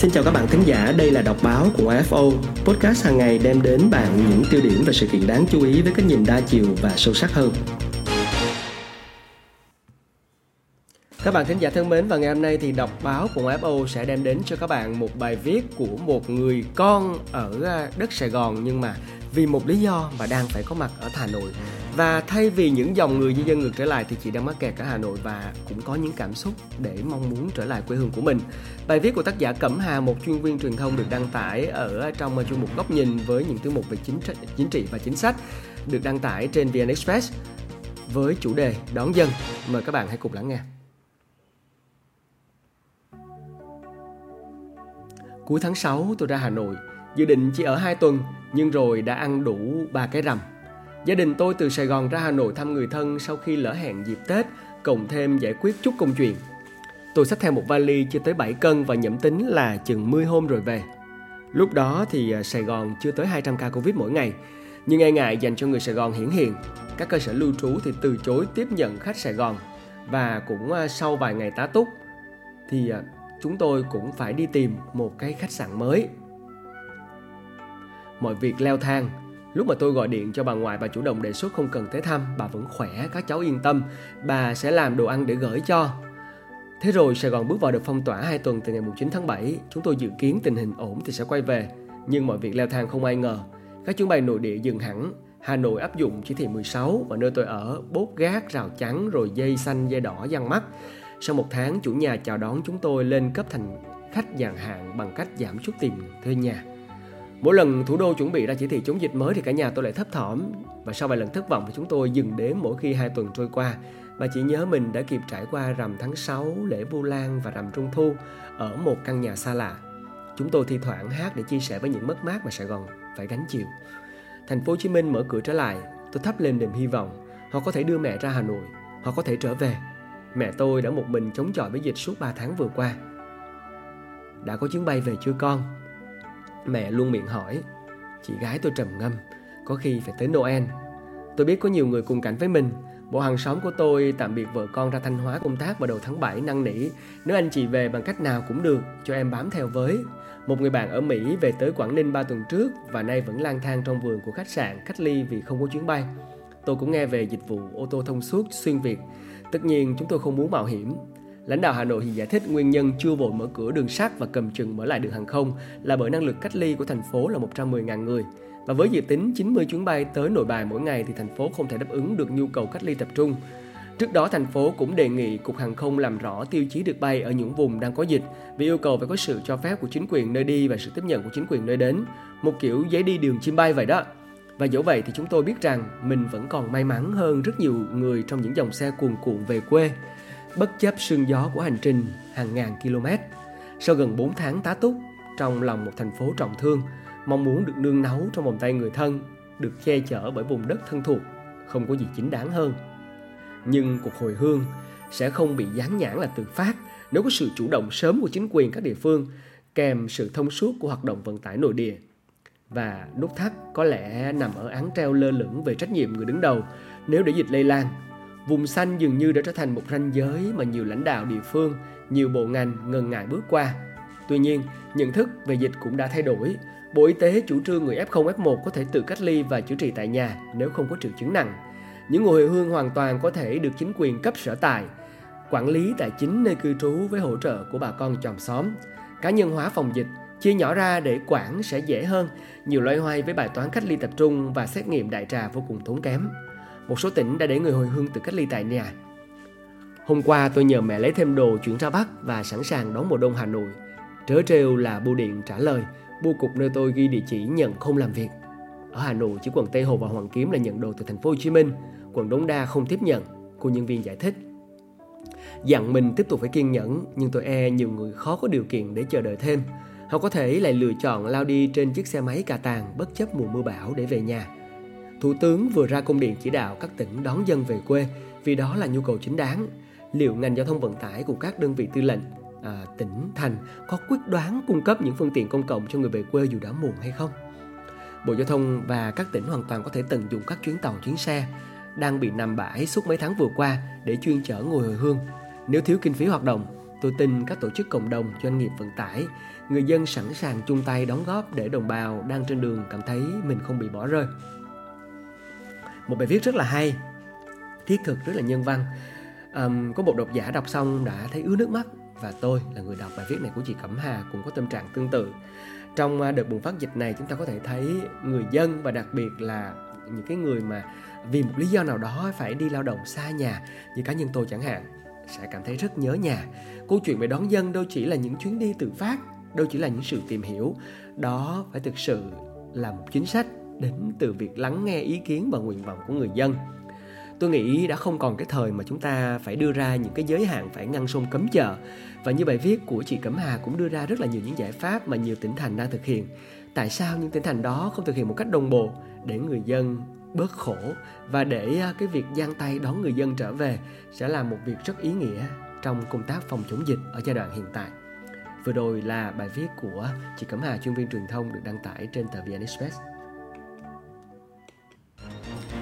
Xin chào các bạn thính giả, đây là đọc báo của AFO. Podcast hàng ngày đem đến bạn những tiêu điểm và sự kiện đáng chú ý với cách nhìn đa chiều và sâu sắc hơn. Các bạn thính giả thân mến và ngày hôm nay thì đọc báo của FO sẽ đem đến cho các bạn một bài viết của một người con ở à, đất Sài Gòn nhưng mà vì một lý do mà đang phải có mặt ở Hà Nội và thay vì những dòng người di dân ngược trở lại thì chị đang mắc kẹt ở Hà Nội và cũng có những cảm xúc để mong muốn trở lại quê hương của mình. Bài viết của tác giả Cẩm Hà, một chuyên viên truyền thông được đăng tải ở trong chuyên mục góc nhìn với những tiêu mục về chính trị, chính trị và chính sách được đăng tải trên VN Express với chủ đề đón dân. Mời các bạn hãy cùng lắng nghe. Cuối tháng 6 tôi ra Hà Nội, dự định chỉ ở 2 tuần nhưng rồi đã ăn đủ ba cái rằm. Gia đình tôi từ Sài Gòn ra Hà Nội thăm người thân sau khi lỡ hẹn dịp Tết, cộng thêm giải quyết chút công chuyện. Tôi xách theo một vali chưa tới 7 cân và nhẩm tính là chừng 10 hôm rồi về. Lúc đó thì à, Sài Gòn chưa tới 200 ca Covid mỗi ngày, nhưng e ngại dành cho người Sài Gòn hiển hiện, các cơ sở lưu trú thì từ chối tiếp nhận khách Sài Gòn và cũng à, sau vài ngày tá túc thì à, chúng tôi cũng phải đi tìm một cái khách sạn mới. Mọi việc leo thang, lúc mà tôi gọi điện cho bà ngoại bà chủ động đề xuất không cần tới thăm, bà vẫn khỏe, các cháu yên tâm, bà sẽ làm đồ ăn để gửi cho. Thế rồi Sài Gòn bước vào đợt phong tỏa 2 tuần từ ngày 9 tháng 7, chúng tôi dự kiến tình hình ổn thì sẽ quay về, nhưng mọi việc leo thang không ai ngờ. Các chuyến bay nội địa dừng hẳn, Hà Nội áp dụng chỉ thị 16 và nơi tôi ở bốt gác, rào chắn rồi dây xanh, dây đỏ giăng mắt. Sau một tháng, chủ nhà chào đón chúng tôi lên cấp thành khách dạng hạn bằng cách giảm chút tiền thuê nhà. Mỗi lần thủ đô chuẩn bị ra chỉ thị chống dịch mới thì cả nhà tôi lại thấp thỏm và sau vài lần thất vọng thì chúng tôi dừng đến mỗi khi hai tuần trôi qua và chỉ nhớ mình đã kịp trải qua rằm tháng 6, lễ Vu Lan và rằm Trung Thu ở một căn nhà xa lạ. Chúng tôi thi thoảng hát để chia sẻ với những mất mát mà Sài Gòn phải gánh chịu. Thành phố Hồ Chí Minh mở cửa trở lại, tôi thắp lên niềm hy vọng họ có thể đưa mẹ ra Hà Nội, họ có thể trở về Mẹ tôi đã một mình chống chọi với dịch suốt 3 tháng vừa qua. Đã có chuyến bay về chưa con? Mẹ luôn miệng hỏi. Chị gái tôi trầm ngâm, có khi phải tới Noel. Tôi biết có nhiều người cùng cảnh với mình. Bộ hàng xóm của tôi tạm biệt vợ con ra Thanh Hóa công tác vào đầu tháng 7 năn nỉ. Nếu anh chị về bằng cách nào cũng được, cho em bám theo với. Một người bạn ở Mỹ về tới Quảng Ninh 3 tuần trước và nay vẫn lang thang trong vườn của khách sạn cách ly vì không có chuyến bay. Tôi cũng nghe về dịch vụ ô tô thông suốt xuyên Việt Tất nhiên chúng tôi không muốn mạo hiểm. Lãnh đạo Hà Nội hiện giải thích nguyên nhân chưa vội mở cửa đường sắt và cầm chừng mở lại đường hàng không là bởi năng lực cách ly của thành phố là 110.000 người. Và với dự tính 90 chuyến bay tới nội bài mỗi ngày thì thành phố không thể đáp ứng được nhu cầu cách ly tập trung. Trước đó, thành phố cũng đề nghị Cục Hàng không làm rõ tiêu chí được bay ở những vùng đang có dịch vì yêu cầu phải có sự cho phép của chính quyền nơi đi và sự tiếp nhận của chính quyền nơi đến. Một kiểu giấy đi đường chim bay vậy đó. Và dẫu vậy thì chúng tôi biết rằng mình vẫn còn may mắn hơn rất nhiều người trong những dòng xe cuồn cuộn về quê, bất chấp sương gió của hành trình hàng ngàn km. Sau gần 4 tháng tá túc trong lòng một thành phố trọng thương, mong muốn được nương náu trong vòng tay người thân, được che chở bởi vùng đất thân thuộc, không có gì chính đáng hơn. Nhưng cuộc hồi hương sẽ không bị dán nhãn là tự phát nếu có sự chủ động sớm của chính quyền các địa phương kèm sự thông suốt của hoạt động vận tải nội địa và nút thắt có lẽ nằm ở án treo lơ lửng về trách nhiệm người đứng đầu nếu để dịch lây lan. Vùng xanh dường như đã trở thành một ranh giới mà nhiều lãnh đạo địa phương, nhiều bộ ngành ngần ngại bước qua. Tuy nhiên, nhận thức về dịch cũng đã thay đổi. Bộ Y tế chủ trương người F0, F1 có thể tự cách ly và chữa trị tại nhà nếu không có triệu chứng nặng. Những người hồi hương hoàn toàn có thể được chính quyền cấp sở tại, quản lý tại chính nơi cư trú với hỗ trợ của bà con chòm xóm, cá nhân hóa phòng dịch Chia nhỏ ra để quản sẽ dễ hơn, nhiều loay hoay với bài toán cách ly tập trung và xét nghiệm đại trà vô cùng tốn kém. Một số tỉnh đã để người hồi hương tự cách ly tại nhà. Hôm qua tôi nhờ mẹ lấy thêm đồ chuyển ra Bắc và sẵn sàng đón mùa đông Hà Nội. Trớ trêu là bưu điện trả lời, bưu cục nơi tôi ghi địa chỉ nhận không làm việc. Ở Hà Nội chỉ quận Tây Hồ và Hoàng Kiếm là nhận đồ từ thành phố Hồ Chí Minh, quận Đống Đa không tiếp nhận, cô nhân viên giải thích. Dặn mình tiếp tục phải kiên nhẫn, nhưng tôi e nhiều người khó có điều kiện để chờ đợi thêm. Họ có thể lại lựa chọn lao đi trên chiếc xe máy cà tàng bất chấp mùa mưa bão để về nhà. Thủ tướng vừa ra công điện chỉ đạo các tỉnh đón dân về quê vì đó là nhu cầu chính đáng. Liệu ngành giao thông vận tải cùng các đơn vị tư lệnh à, tỉnh thành có quyết đoán cung cấp những phương tiện công cộng cho người về quê dù đã muộn hay không? Bộ Giao thông và các tỉnh hoàn toàn có thể tận dụng các chuyến tàu chuyến xe đang bị nằm bãi suốt mấy tháng vừa qua để chuyên chở người hồi hương. Nếu thiếu kinh phí hoạt động Tôi tin các tổ chức cộng đồng, doanh nghiệp vận tải, người dân sẵn sàng chung tay đóng góp để đồng bào đang trên đường cảm thấy mình không bị bỏ rơi. Một bài viết rất là hay, thiết thực rất là nhân văn. Um, có một độc giả đọc xong đã thấy ứa nước mắt và tôi là người đọc bài viết này của chị Cẩm Hà cũng có tâm trạng tương tự. Trong à, đợt bùng phát dịch này chúng ta có thể thấy người dân và đặc biệt là những cái người mà vì một lý do nào đó phải đi lao động xa nhà như cá nhân tôi chẳng hạn sẽ cảm thấy rất nhớ nhà. Câu chuyện về đón dân đâu chỉ là những chuyến đi tự phát, đâu chỉ là những sự tìm hiểu, đó phải thực sự là một chính sách đến từ việc lắng nghe ý kiến và nguyện vọng của người dân tôi nghĩ đã không còn cái thời mà chúng ta phải đưa ra những cái giới hạn, phải ngăn sông cấm chợ và như bài viết của chị Cẩm Hà cũng đưa ra rất là nhiều những giải pháp mà nhiều tỉnh thành đang thực hiện tại sao những tỉnh thành đó không thực hiện một cách đồng bộ để người dân bớt khổ và để à, cái việc giang tay đón người dân trở về sẽ là một việc rất ý nghĩa trong công tác phòng chống dịch ở giai đoạn hiện tại. Vừa rồi là bài viết của chị Cẩm Hà, chuyên viên truyền thông được đăng tải trên tờ VN Express.